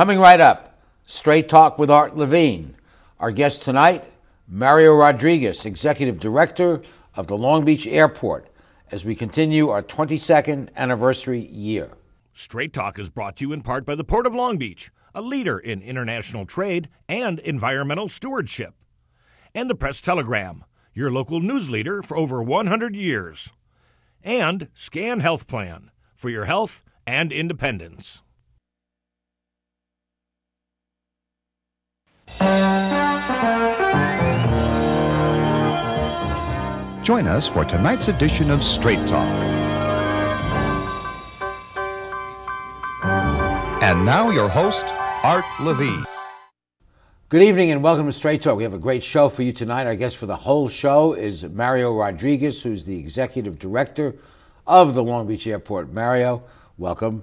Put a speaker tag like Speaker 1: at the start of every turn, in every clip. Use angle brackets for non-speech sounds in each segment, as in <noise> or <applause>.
Speaker 1: Coming right up, Straight Talk with Art Levine. Our guest tonight, Mario Rodriguez, Executive Director of the Long Beach Airport, as we continue our 22nd anniversary year.
Speaker 2: Straight Talk is brought to you in part by the Port of Long Beach, a leader in international trade and environmental stewardship, and the Press Telegram, your local news leader for over 100 years, and Scan Health Plan for your health and independence.
Speaker 3: Join us for tonight's edition of Straight Talk. And now, your host, Art Levine.
Speaker 1: Good evening and welcome to Straight Talk. We have a great show for you tonight. Our guest for the whole show is Mario Rodriguez, who's the executive director of the Long Beach Airport. Mario, welcome.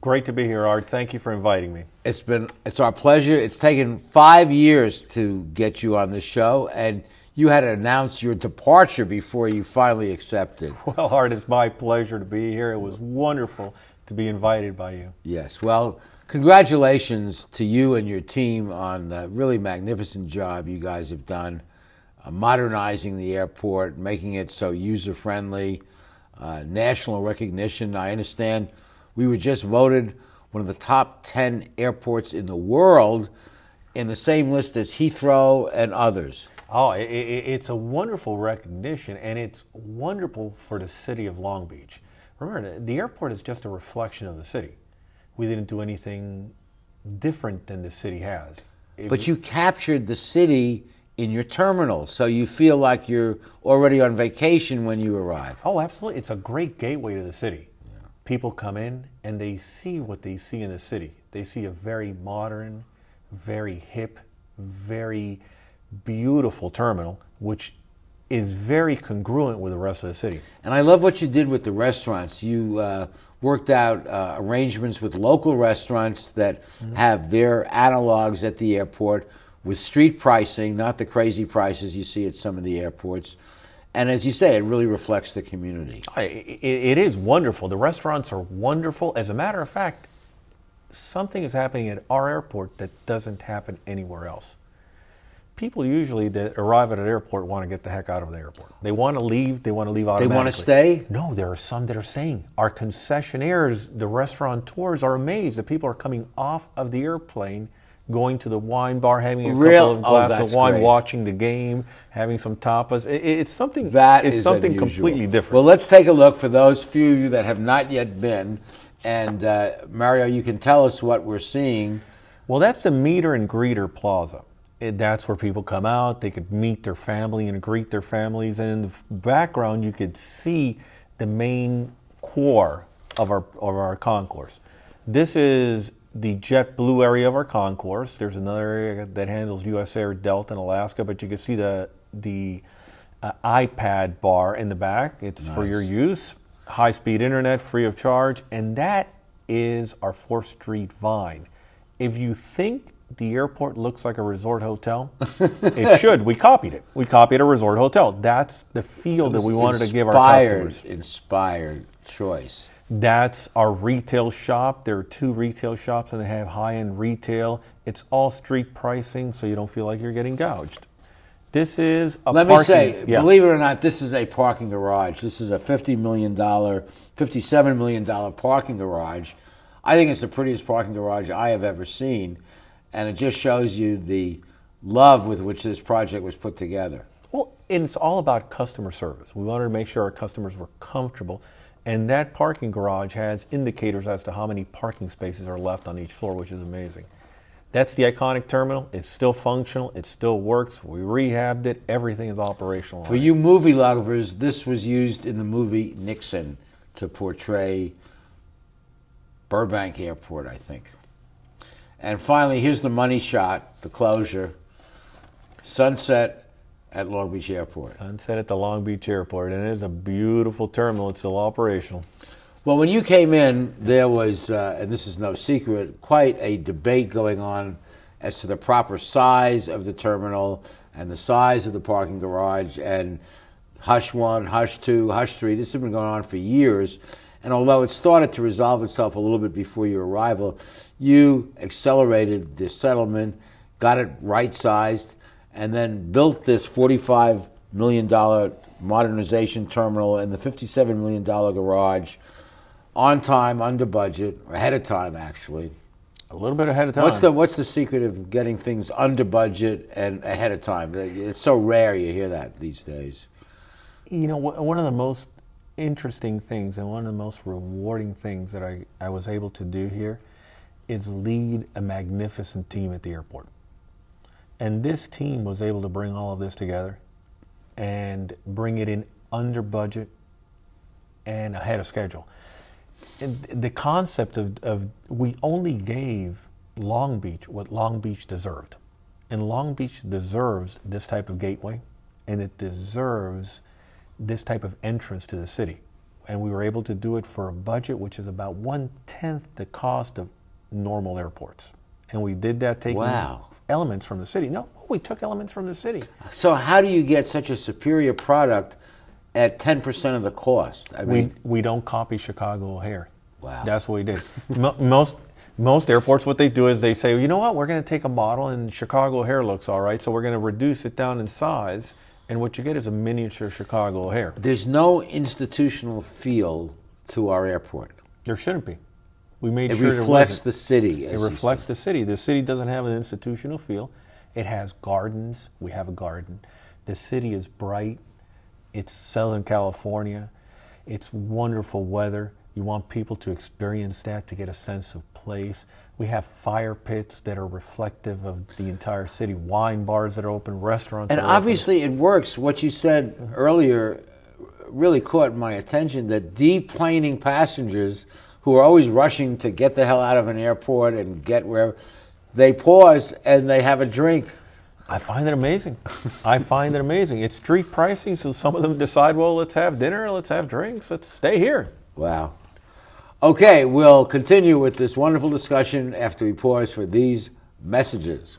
Speaker 4: Great to be here, Art. Thank you for inviting me.
Speaker 1: It's been it's our pleasure. It's taken five years to get you on the show, and you had to announce your departure before you finally accepted. <laughs>
Speaker 4: Well, Art, it's my pleasure to be here. It was wonderful to be invited by you.
Speaker 1: Yes. Well, congratulations to you and your team on the really magnificent job you guys have done, uh, modernizing the airport, making it so user friendly, uh, national recognition. I understand we were just voted one of the top 10 airports in the world in the same list as Heathrow and others.
Speaker 4: Oh, it, it, it's a wonderful recognition, and it's wonderful for the city of Long Beach. Remember, the airport is just a reflection of the city. We didn't do anything different than the city has. It
Speaker 1: But
Speaker 4: was-
Speaker 1: you captured the city in your terminal, so you feel like you're already on vacation when you arrive.
Speaker 4: Oh, absolutely. It's a great gateway to the city. People come in and they see what they see in the city. They see a very modern, very hip, very beautiful terminal, which is very congruent with the rest of the city.
Speaker 1: And I love what you did with the restaurants. You uh, worked out uh, arrangements with local restaurants that have their analogs at the airport with street pricing, not the crazy prices you see at some of the airports. And as you say, it really reflects the community.
Speaker 4: I- it is wonderful. The restaurants are wonderful. As a matter of fact, something is happening at our airport that doesn't happen anywhere else. People usually that arrive at an airport want to get the heck out of the airport. They want to leave. They want to leave automatically.
Speaker 1: They want to stay?
Speaker 4: No, there are some that are saying our concessionaires, the restaurateurs, are amazed that people are coming off of the airplane, going to the wine bar, having a
Speaker 1: Real-
Speaker 4: couple of
Speaker 1: oh,
Speaker 4: glasses
Speaker 1: that's
Speaker 4: of wine,
Speaker 1: great.
Speaker 4: watching the game, having some tapas. It- it- it's something
Speaker 1: That
Speaker 4: it's
Speaker 1: is
Speaker 4: something
Speaker 1: unusual.
Speaker 4: completely different.
Speaker 1: Well, let's take a look for those few of you that have not yet been. And uh, Mario, you can tell us what we're seeing.
Speaker 4: Well, that's the meter and greeter plaza. It, that's where people come out. They could meet their family and greet their families. And in the background, you could see the main core of our of our concourse. This is the JetBlue area of our concourse. There's another area that handles U.S. Air, Delta, and Alaska. But you can see the the uh, iPad bar in the back. It's for your use. High speed internet, free of charge, and that is our Fourth Street Vine. If you think the airport looks like a resort hotel, it <laughs> should. We copied it. We copied a resort hotel. That's the feel that we wanted to give our customers.
Speaker 1: Inspired choice.
Speaker 4: That's our retail shop. There are two retail shops and they have high end retail. It's all street pricing, so you don't feel like you're getting gouged. This is a
Speaker 1: Let me say,
Speaker 4: yeah.
Speaker 1: believe it or not, this is a parking garage. This is a $50 million, $57 million parking garage. I think it's the prettiest parking garage I have ever seen. And it just shows you the love with which this project was put together.
Speaker 4: Well, and it's all about customer service. We wanted to make sure our customers were comfortable, and that parking garage has indicators as to how many parking spaces are left on each floor, which is amazing. That's the iconic terminal. It's still functional. It still works. We rehabbed it. Everything is operational.
Speaker 1: For you movie lovers, this was used in the movie Nixon to portray Burbank Airport, I think. And finally, here's the money shot, the closure. Sunset at Long Beach Airport.
Speaker 4: Sunset at the Long Beach Airport, and it is a beautiful terminal. It's still operational.
Speaker 1: Well, when you came in, there was, uh, and this is no secret, quite a debate going on as to the proper size of the terminal and the size of the parking garage and Hush 1, Hush 2, Hush 3. This has been going on for years. And although it started to resolve itself a little bit before your arrival, you accelerated the settlement, got it right sized, and then built this $45 million modernization terminal and the $57 million garage on time, under budget, ahead of time, actually.
Speaker 4: A little bit ahead of time.
Speaker 1: What's the What's the secret of getting things under budget and ahead of time? It's so rare you hear that these days.
Speaker 4: You know, one of the most interesting things and one of the most rewarding things that I, I was able to do here is lead a magnificent team at the airport. And this team was able to bring all of this together and bring it in under budget and ahead of schedule And the concept of, of we only gave Long Beach what Long Beach deserved. And Long Beach deserves this type of gateway and it deserves this type of entrance to the city. And we were able to do it for a budget which is about one tenth the cost of normal airports. And we did that taking
Speaker 1: wow.
Speaker 4: Elements from the city. No, we took elements from the city.
Speaker 1: So, how do you get such a superior product at 10% of the cost. I
Speaker 4: mean, we, we don't copy Chicago O'Hare.
Speaker 1: Wow.
Speaker 4: That's what we did. most, most airports, what they do is they say, you know what, we're going to take a model and Chicago O'Hare looks all right, so we're going to reduce it down in size. And what you get is a miniature Chicago O'Hare.
Speaker 1: There's no institutional feel to our airport.
Speaker 4: There shouldn't be. We made
Speaker 1: it
Speaker 4: sure
Speaker 1: reflects the city.
Speaker 4: It reflects the city. The city doesn't have an institutional feel. It has gardens. We have a garden. The city is bright. It's Southern California. It's wonderful weather. You want people to experience that to get a sense of place. We have fire pits that are reflective of the entire city, wine bars that are open, restaurants.
Speaker 1: And obviously,
Speaker 4: open.
Speaker 1: it works. What you said earlier really caught my attention that deplaning passengers who are always rushing to get the hell out of an airport and get wherever, they pause and they have a drink
Speaker 4: I find it amazing. I find it amazing. It's street pricing, so some of them decide, well, let's have dinner, let's have drinks, let's stay here.
Speaker 1: Wow. Okay, we'll continue with this wonderful discussion after we pause for these messages.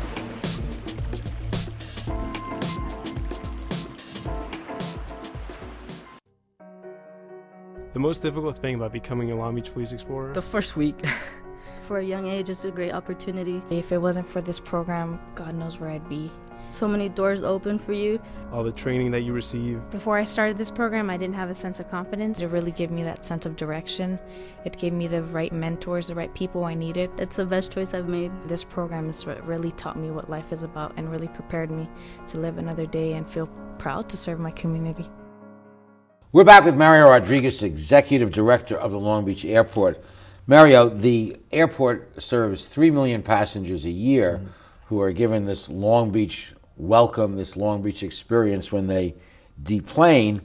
Speaker 5: The most difficult thing about becoming a Long Beach Police Explorer?
Speaker 6: The first week. <laughs>
Speaker 7: for a young age, it's a great opportunity.
Speaker 8: If it wasn't for this program, God knows where I'd be.
Speaker 7: So many doors open for you.
Speaker 5: All the training that you receive.
Speaker 9: Before I started this program, I didn't have a sense of confidence.
Speaker 8: It really gave me that sense of direction. It gave me the right mentors, the right people I needed.
Speaker 7: It's the best choice I've made.
Speaker 8: This program has really taught me what life is about and really prepared me to live another day and feel proud to serve my community.
Speaker 1: We're back with Mario Rodriguez, Executive Director of the Long Beach Airport. Mario, the airport serves 3 million passengers a year mm-hmm. who are given this Long Beach welcome, this Long Beach experience when they deplane.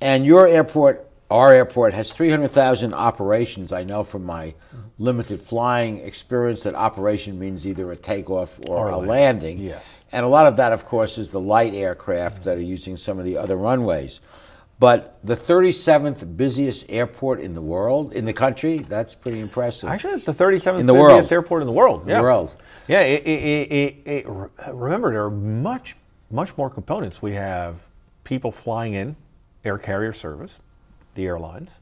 Speaker 1: And your airport, our airport, has 300,000 operations, I know from my limited flying experience that operation means either a takeoff or,
Speaker 4: Or
Speaker 1: a
Speaker 4: land.
Speaker 1: landing.
Speaker 4: Yes.
Speaker 1: And a lot of that, of course, is the light aircraft that are using some of the other runways. But the 37th busiest airport in the world, in the country, that's pretty impressive.
Speaker 4: Actually, it's the 37th
Speaker 1: In the
Speaker 4: busiest
Speaker 1: world.
Speaker 4: airport in the world.
Speaker 1: In
Speaker 4: yeah.
Speaker 1: the world.
Speaker 4: Yeah. It, it, it, remember, there are much, much more components. We have people flying in, air carrier service, the airlines.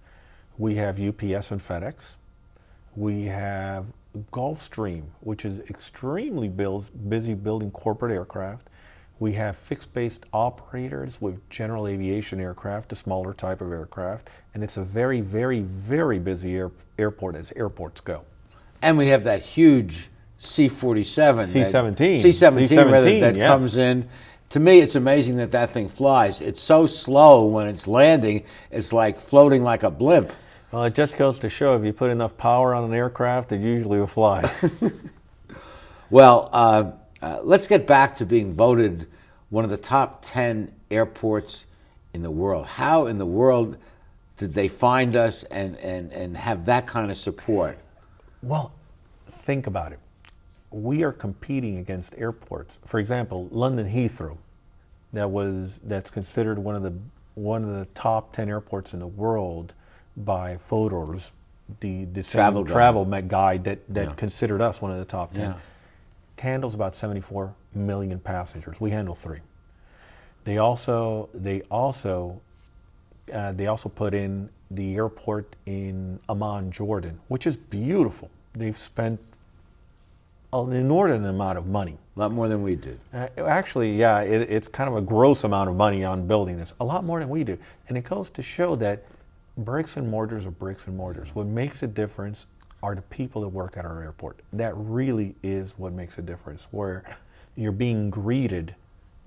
Speaker 4: We have UPS and FedEx. We have Gulfstream, which is extremely busy building corporate aircraft. We have fixed based operators with general aviation aircraft, a smaller type of aircraft, and it's a very, very, very busy air, airport as airports go.
Speaker 1: And we have that huge C-47.
Speaker 4: C-17.
Speaker 1: that- C-17,
Speaker 4: C-17,
Speaker 1: that
Speaker 4: yes.
Speaker 1: comes in. To me, it's amazing that that thing flies. It's so slow when it's landing. It's like floating like a blimp.
Speaker 4: Well, it just goes to show if you put enough power on an aircraft, it usually will fly. <laughs>
Speaker 1: Well, uh, uh, let's get back to being voted one of the top 10 airports in the world. How in the world did they find us and, and, and have that kind of support?
Speaker 4: Well, think about it. We are competing against airports. For example, London Heathrow, that was that's considered one of the one of the top ten airports in the world by Fodor's, the, the
Speaker 1: Travel guide.
Speaker 4: travel ma- guide that, that
Speaker 1: Yeah.
Speaker 4: considered us one of the top ten.
Speaker 1: Yeah.
Speaker 4: Handles about 74 million passengers. We handle three. They also they also uh, they also put in the airport in Amman, Jordan, which is beautiful. They've spent an inordinate amount of money.
Speaker 1: A lot more than we did.
Speaker 4: Uh, actually, yeah, it, it's kind of a gross amount of money on building this, a lot more than we do. And it goes to show that bricks and mortars are bricks and mortars. What makes a difference are the people that work at our airport. That really is what makes a difference, where you're being greeted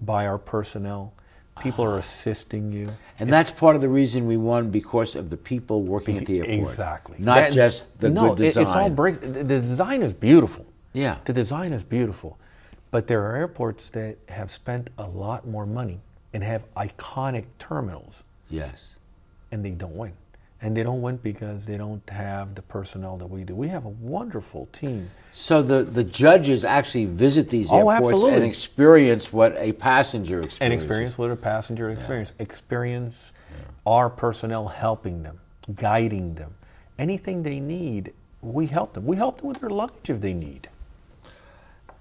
Speaker 4: by our personnel. People are ah. assisting you.
Speaker 1: And that's part of the reason we won because of the people working at the airport.
Speaker 4: Exactly.
Speaker 1: Not
Speaker 4: That-
Speaker 1: just the
Speaker 4: no,
Speaker 1: good design.
Speaker 4: it's all. The the design is beautiful.
Speaker 1: Yeah.
Speaker 4: The design is beautiful. But there are airports that have spent a lot more money and have iconic terminals,
Speaker 1: Yes.
Speaker 4: and they don't win. And they don't win because they don't have the personnel that we do. We have a wonderful team.
Speaker 1: So the, the judges actually visit these
Speaker 4: Oh,
Speaker 1: airports and experience what a passenger experiences.
Speaker 4: And experience what a passenger experience. Experience our personnel helping them, guiding them. Anything they need, we help them. We help them with their luggage if they need.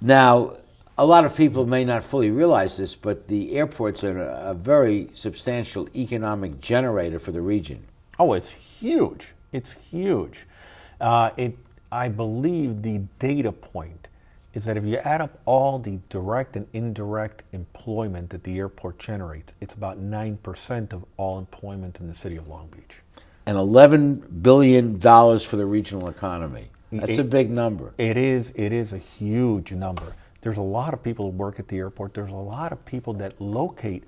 Speaker 1: Now, a lot of people may not fully realize this, but the airports are a very substantial economic generator for the region.
Speaker 4: Oh, it's huge. It's huge. Uh, it, I believe the data point is that if you add up all the direct and indirect employment that the airport generates, it's about 9% of all employment in the city of Long Beach.
Speaker 1: And $11 billion for the regional economy. That's
Speaker 4: It-
Speaker 1: a big number.
Speaker 4: It is. It is a huge number. There's a lot of people who work at the airport. There's a lot of people that locate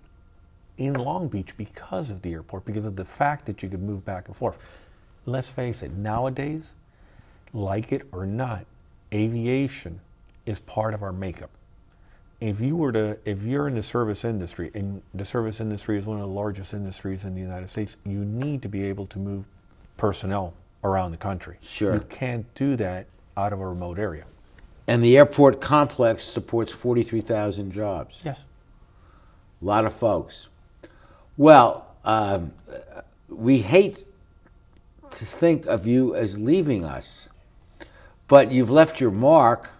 Speaker 4: in Long Beach because of the airport, because of the fact that you could move back and forth. Let's face it. Nowadays, like it or not, aviation is part of our makeup. If you were to, if you're in the service industry, and the service industry is one of the largest industries in the United States, you need to be able to move personnel around the country.
Speaker 1: Sure.
Speaker 4: You can't do that out of a remote area.
Speaker 1: And the airport complex supports 43,000 jobs.
Speaker 4: Yes.
Speaker 1: A lot of folks. Well, um, we hate to think of you as leaving us, but you've left your mark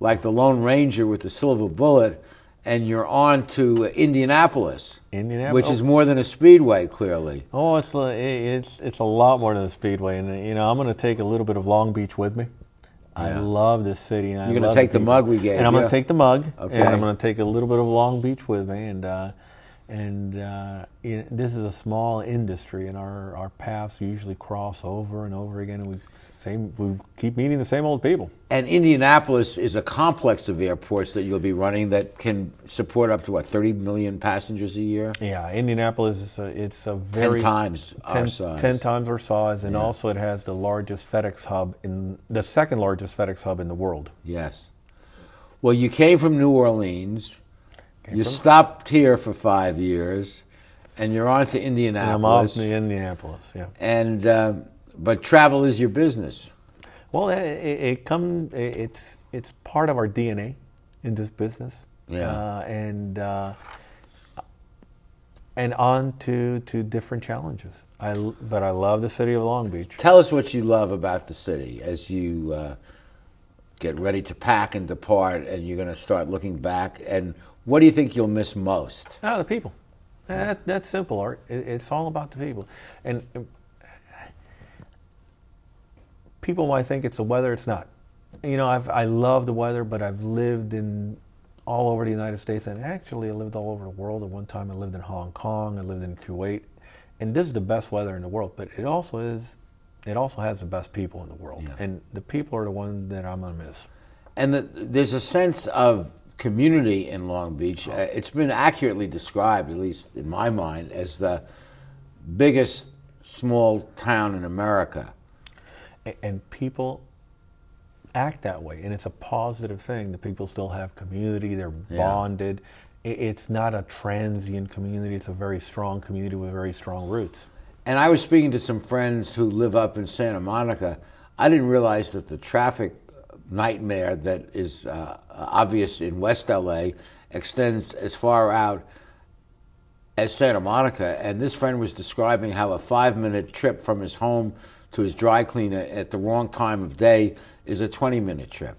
Speaker 1: like the Lone Ranger with the silver bullet, and you're on to Indianapolis,
Speaker 4: Indianapolis.
Speaker 1: which is more than a speedway, clearly.
Speaker 4: Oh, it's it's it's a lot more than a speedway, and you know I'm going to take a little bit of Long Beach with me. I love this city. And
Speaker 1: You're gonna take the
Speaker 4: people.
Speaker 1: mug we gave
Speaker 4: and I'm going to take the mug,
Speaker 1: Okay.
Speaker 4: and I'm going to take a little bit of Long Beach with me, and uh, and uh, know, this is a small industry, and our, our paths usually cross over and over again, and we same we keep meeting the same old people.
Speaker 1: And Indianapolis is a complex of airports that you'll be running that can support up to what 30 million passengers a year.
Speaker 4: Yeah, Indianapolis is a, it's a very
Speaker 1: times our
Speaker 4: 10
Speaker 1: size.
Speaker 4: 10 times our size, and
Speaker 1: Yeah.
Speaker 4: also it has the largest FedEx hub in the second largest FedEx hub in the world.
Speaker 1: Yes. Well, you came from New Orleans. You stopped here for five years, and you're on to
Speaker 4: And I'm off
Speaker 1: Indianapolis.
Speaker 4: to Indianapolis. Yeah.
Speaker 1: And um, but travel is your business.
Speaker 4: Well, it, it, come it's it's part of our DNA in this business.
Speaker 1: Yeah.
Speaker 4: Uh, and uh, and on to to different challenges. I but I love the city of Long Beach.
Speaker 1: Tell us what you love about the city as you uh, get ready to pack and depart, and you're going to start looking back. And what do you think you'll miss most?
Speaker 4: Ah, the people. That, that's simple, Art. It, it's all about the people. And uh, people might think it's the weather. It's not. You know, I've, I love the weather, but I've lived in all over the United States, and actually I lived all over the world. At one time, I lived in Hong Kong. I lived in Kuwait, and this is the best weather in the world. But it also is. It also has the best people in the world,
Speaker 1: Yeah.
Speaker 4: and the people are the ones that I'm gonna miss.
Speaker 1: And the, there's a sense of community in Long Beach. Uh, it's been accurately described, at least in my mind, as the biggest small town in America.
Speaker 4: And people act that way and it's a positive thing that people still have community they're
Speaker 1: Yeah.
Speaker 4: bonded it's not a transient community it's a very strong community with very strong roots
Speaker 1: And I was speaking to some friends who live up in Santa Monica. I didn't realize that the traffic nightmare that is uh, obvious in West LA extends as far out as Santa Monica. And this friend was describing how a five minute trip from his home to his dry cleaner at the wrong time of day is a 20 minute trip.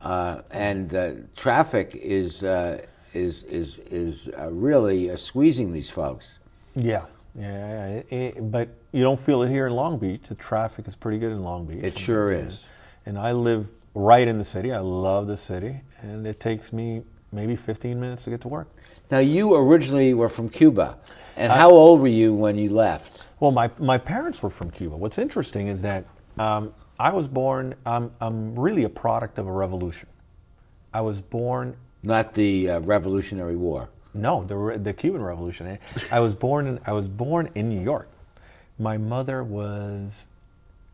Speaker 1: Uh, and uh, traffic is, uh, is, is, is uh, really uh, squeezing these folks.
Speaker 4: yeah yeah, it- it- but you don't feel it here in long beach the traffic is pretty good in long beach
Speaker 1: It sure is.
Speaker 4: and i live right in the city i love the city and it takes me maybe 15 minutes to get to work
Speaker 1: Now, you originally were from Cuba. And how old were you when you left?
Speaker 4: Well, my, my parents were from Cuba. What's interesting is that um, I was born, I'm, I'm really a product of a revolution. I was born,
Speaker 1: Not the uh, Revolutionary War.
Speaker 4: no, the, the Cuban Revolution. I was born in, I was born in New York. My mother was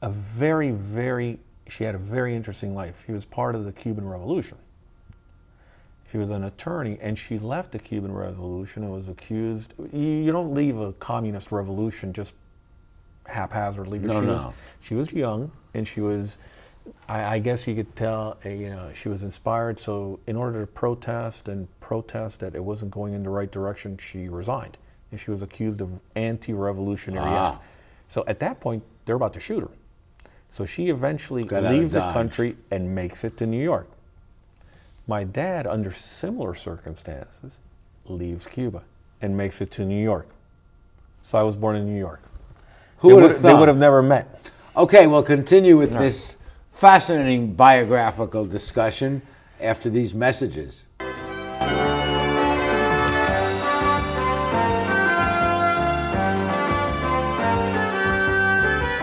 Speaker 4: a very, very, she had a very interesting life. She was part of the Cuban Revolution. She was an attorney, and she left the Cuban Revolution and was accused. You, you don't leave a communist revolution just haphazardly.
Speaker 1: No,
Speaker 4: she was
Speaker 1: no.
Speaker 4: she was young, and she was. I, I guess you could tell. uh, You know, she was inspired. So, in order to protest and protest that it wasn't going in the right direction, she resigned, and she was accused of anti-revolutionary
Speaker 1: Ah.
Speaker 4: acts. So, at that point, they're about to shoot her. So she eventually
Speaker 1: Got
Speaker 4: leaves the country and makes it to New York. My dad, under similar circumstances, leaves Cuba and makes it to New York. So I was born in New York.
Speaker 1: Who
Speaker 4: they
Speaker 1: would have
Speaker 4: they would have never met.
Speaker 1: Okay, we'll continue with
Speaker 4: No.
Speaker 1: this fascinating biographical discussion after these messages.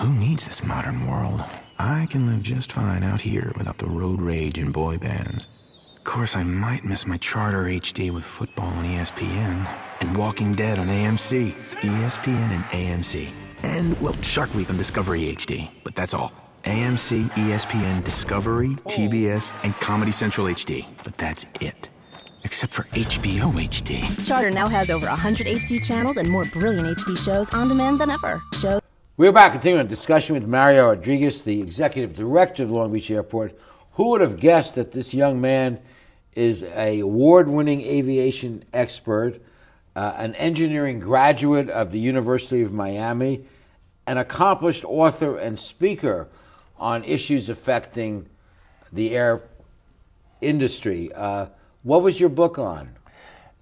Speaker 10: Who needs this modern world? I can live just fine out here without the road rage and boy bands. Of course, I might miss my Charter HD with football on ESPN and Walking Dead on AMC. ESPN and AMC. And, well, Shark Week on Discovery HD. But that's all. AMC, ESPN, Discovery, TBS, and Comedy Central HD. But that's it. Except for HBO HD.
Speaker 11: Charter now has over 100 HD channels and more brilliant HD shows on demand than ever. Show
Speaker 1: We're back continuing a discussion with Mario Rodriguez, the executive director of Long Beach Airport. Who would have guessed that this young man is a award-winning aviation expert, uh, an engineering graduate of the University of Miami, an accomplished author and speaker on issues affecting the air industry. Uh, what was your book on?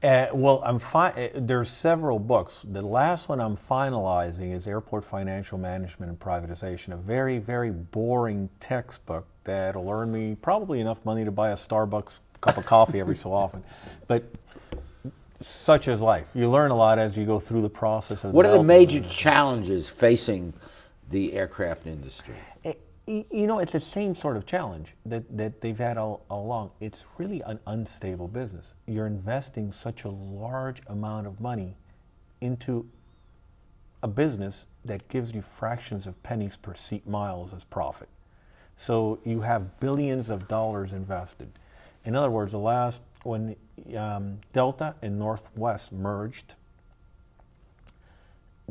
Speaker 4: Uh, well, I'm fi- uh, there's several books. The last one I'm finalizing is Airport Financial Management and Privatization, a very, very boring textbook that'll earn me probably enough money to buy a Starbucks cup of coffee every so often. But such is life. You learn a lot as you go through the process of
Speaker 1: What are the major challenges facing the aircraft industry?
Speaker 4: Y- You know, it's the same sort of challenge that, that they've had all, all along. It's really an unstable business. You're investing such a large amount of money into a business that gives you fractions of pennies per seat miles as profit. So you have billions of dollars invested. In other words, the last, when um, Delta and Northwest merged,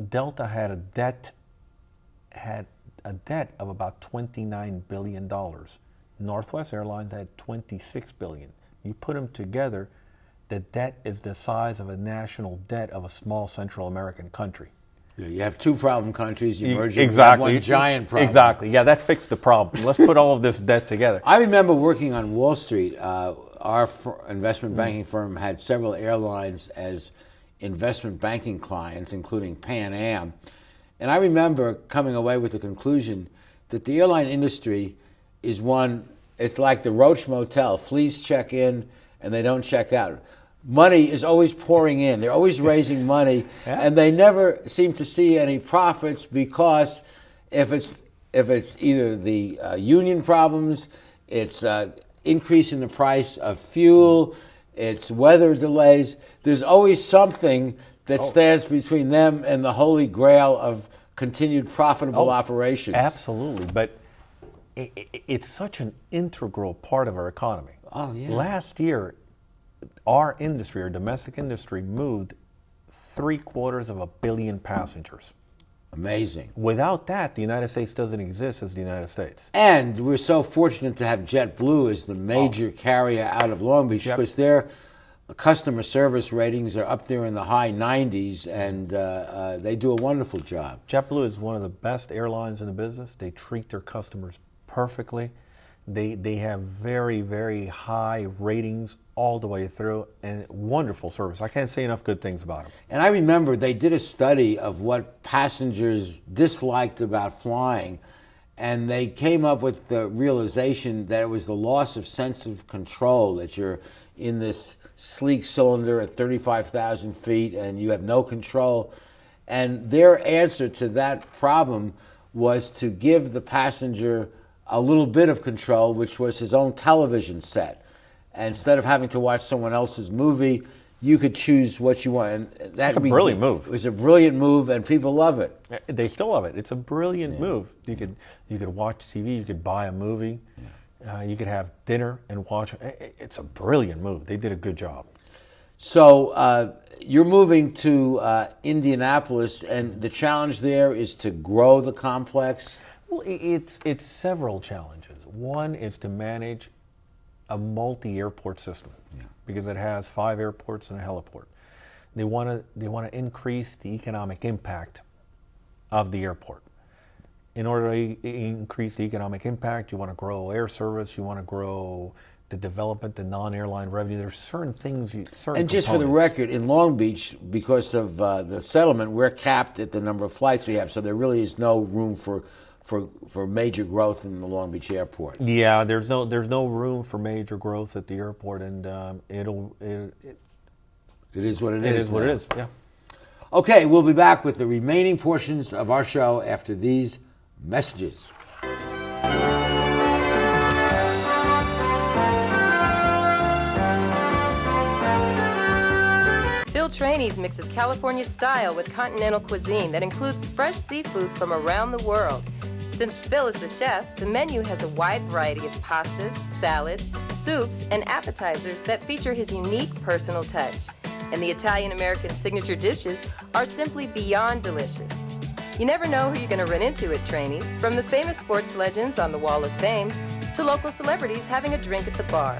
Speaker 4: Delta had a debt had a debt of about 29 billion dollars. Northwest Airlines had 26 billion. You put them together, the debt is the size of a national debt of a small Central American country.
Speaker 1: Yeah, You have two problem countries. You merge
Speaker 4: exactly.
Speaker 1: one giant problem.
Speaker 4: Exactly. Yeah, that fixed the problem. Let's put all of this debt together.
Speaker 1: I remember working on Wall Street. Uh, our investment
Speaker 4: Mm.
Speaker 1: banking firm had several airlines as investment banking clients, including Pan Am. And I remember coming away with the conclusion that the airline industry is one, it's like the Roach Motel. Fleas check in and they don't check out. Money is always pouring in. They're always <laughs> raising money,
Speaker 4: Yeah.
Speaker 1: and they never seem to see any profits because if it's if it's either the uh, union problems, it's uh, increase in the price of fuel, it's weather delays. There's always something that oh. stands between them and the holy grail of continued profitable
Speaker 4: Oh,
Speaker 1: operations.
Speaker 4: Absolutely, but i i it's such an integral part of our economy.
Speaker 1: Oh, yeah.
Speaker 4: Last year, our industry, our domestic industry, moved three quarters of a billion passengers.
Speaker 1: Amazing.
Speaker 4: Without that, the United States doesn't exist as the United States.
Speaker 1: And we're so fortunate to have JetBlue as the major carrier out of Long Beach because their customer service ratings are up there in the high 90s, and uh, uh, they do a wonderful job.
Speaker 4: JetBlue is one of the best airlines in the business. They treat their customers perfectly. They, they have very, very high ratings all the way through and wonderful service. I can't say enough good things about them.
Speaker 1: And I remember they did a study of what passengers disliked about flying, and they came up with the realization that it was the loss of sense of control, that you're in this sleek cylinder at 35,000 feet and you have no control. And their answer to that problem was to give the passenger a little bit of control, which was his own television set. And instead of having to watch someone else's movie, you could choose what you want. And that
Speaker 4: That's a brilliant move.
Speaker 1: It was a brilliant move, and people love it.
Speaker 4: They still love it. It's a brilliant move. You could you could watch TV. You could buy a movie. Uh, you could have dinner and watch. It's a brilliant move. They did a good job.
Speaker 1: So uh, you're moving to uh, Indianapolis, and the challenge there is to grow the complex.
Speaker 4: Well, it's it's several challenges. One is to manage a multi-airport system because it has five airports and a heliport. They want to they want to increase the economic impact of the airport. In order to increase the economic impact, you want to grow air service, you want to grow the development, the non-airline revenue. There's certain things, you, certain
Speaker 1: And just for the record, in Long Beach, because of uh, the settlement, we're capped at the number of flights we have, so there really is no room for for for major growth in the Long Beach airport.
Speaker 4: Yeah, there's no there's no room for major growth at the airport, and um, it'll it, it,
Speaker 1: It is what it
Speaker 4: it
Speaker 1: is
Speaker 4: is what
Speaker 1: now.
Speaker 4: it is. Yeah.
Speaker 1: Okay, we'll be back with the remaining portions of our show after these messages.
Speaker 12: Phil Trani's mixes California style with continental cuisine that includes fresh seafood from around the world. Since Phil is the chef, the menu has a wide variety of pastas, salads, soups, and appetizers that feature his unique personal touch. And the Italian American signature dishes are simply beyond delicious. You never know who you're going to run into at Trani's, from the famous sports legends on the Wall of Fame to local celebrities having a drink at the bar.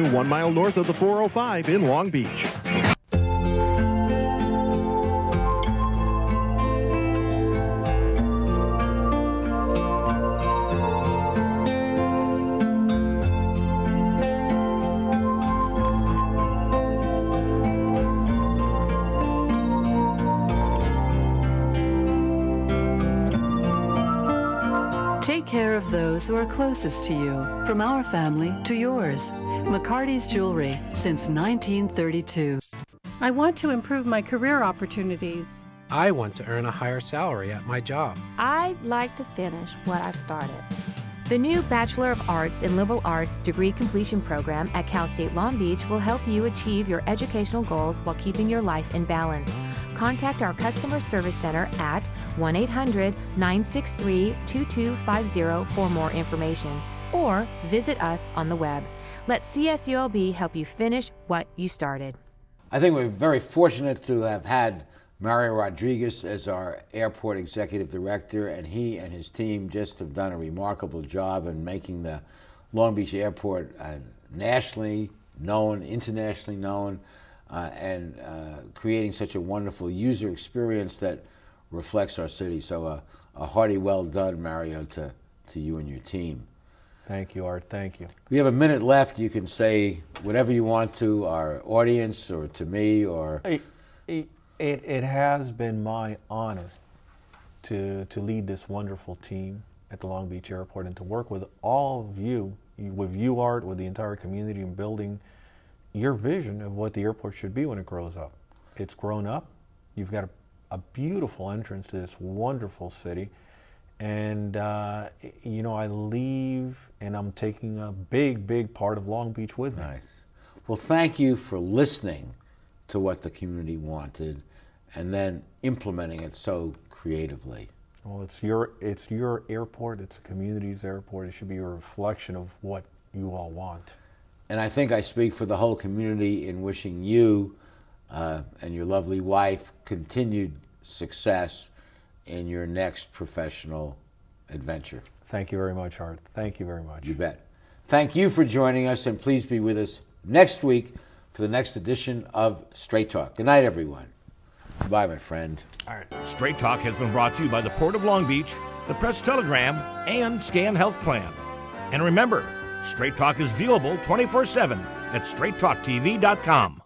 Speaker 13: one mile north of the 405 in Long Beach.
Speaker 14: Care of those who are closest to you, from our family to yours. McCarty's Jewelry since 1932.
Speaker 15: I want to improve my career opportunities.
Speaker 16: I want to earn a higher salary at my job.
Speaker 17: I'd like to finish what I started.
Speaker 18: The new Bachelor of Arts in Liberal Arts degree completion program at Cal State Long Beach will help you achieve your educational goals while keeping your life in balance. Contact our customer service center at 1 800 963 2250 for more information or visit us on the web. Let CSULB help you finish what you started.
Speaker 1: I think we're very fortunate to have had Mario Rodriguez as our airport executive director, and he and his team just have done a remarkable job in making the Long Beach Airport uh, nationally known, internationally known, uh, and uh, creating such a wonderful user experience that reflects our city. So, uh, a hearty well done, Mario, to, to you and your team.
Speaker 4: Thank you, Art. Thank you.
Speaker 1: We have a minute left. You can say whatever you want to our audience or to me or.
Speaker 4: It, it, it has been my honor to, to lead this wonderful team at the Long Beach Airport and to work with all of you, with you, Art, with the entire community in building your vision of what the airport should be when it grows up. It's grown up. You've got a, a beautiful entrance to this wonderful city. And, uh, you know, I leave and I'm taking a big, big part of Long Beach with me.
Speaker 1: Nice. Well, thank you for listening to what the community wanted and then implementing it so creatively.
Speaker 4: Well, it's your, it's your airport, it's the community's airport. It should be a reflection of what you all want.
Speaker 1: And I think I speak for the whole community in wishing you uh, and your lovely wife continued success in your next professional adventure.
Speaker 4: Thank you very much, Art. Thank you very much.
Speaker 1: You bet. Thank you for joining us, and please be with us next week for the next edition of Straight Talk. Good night, everyone. Goodbye, my friend.
Speaker 2: All right. Straight Talk has been brought to you by the Port of Long Beach, the Press Telegram, and Scan Health Plan. And remember, Straight Talk is viewable 24 7 at straighttalktv.com.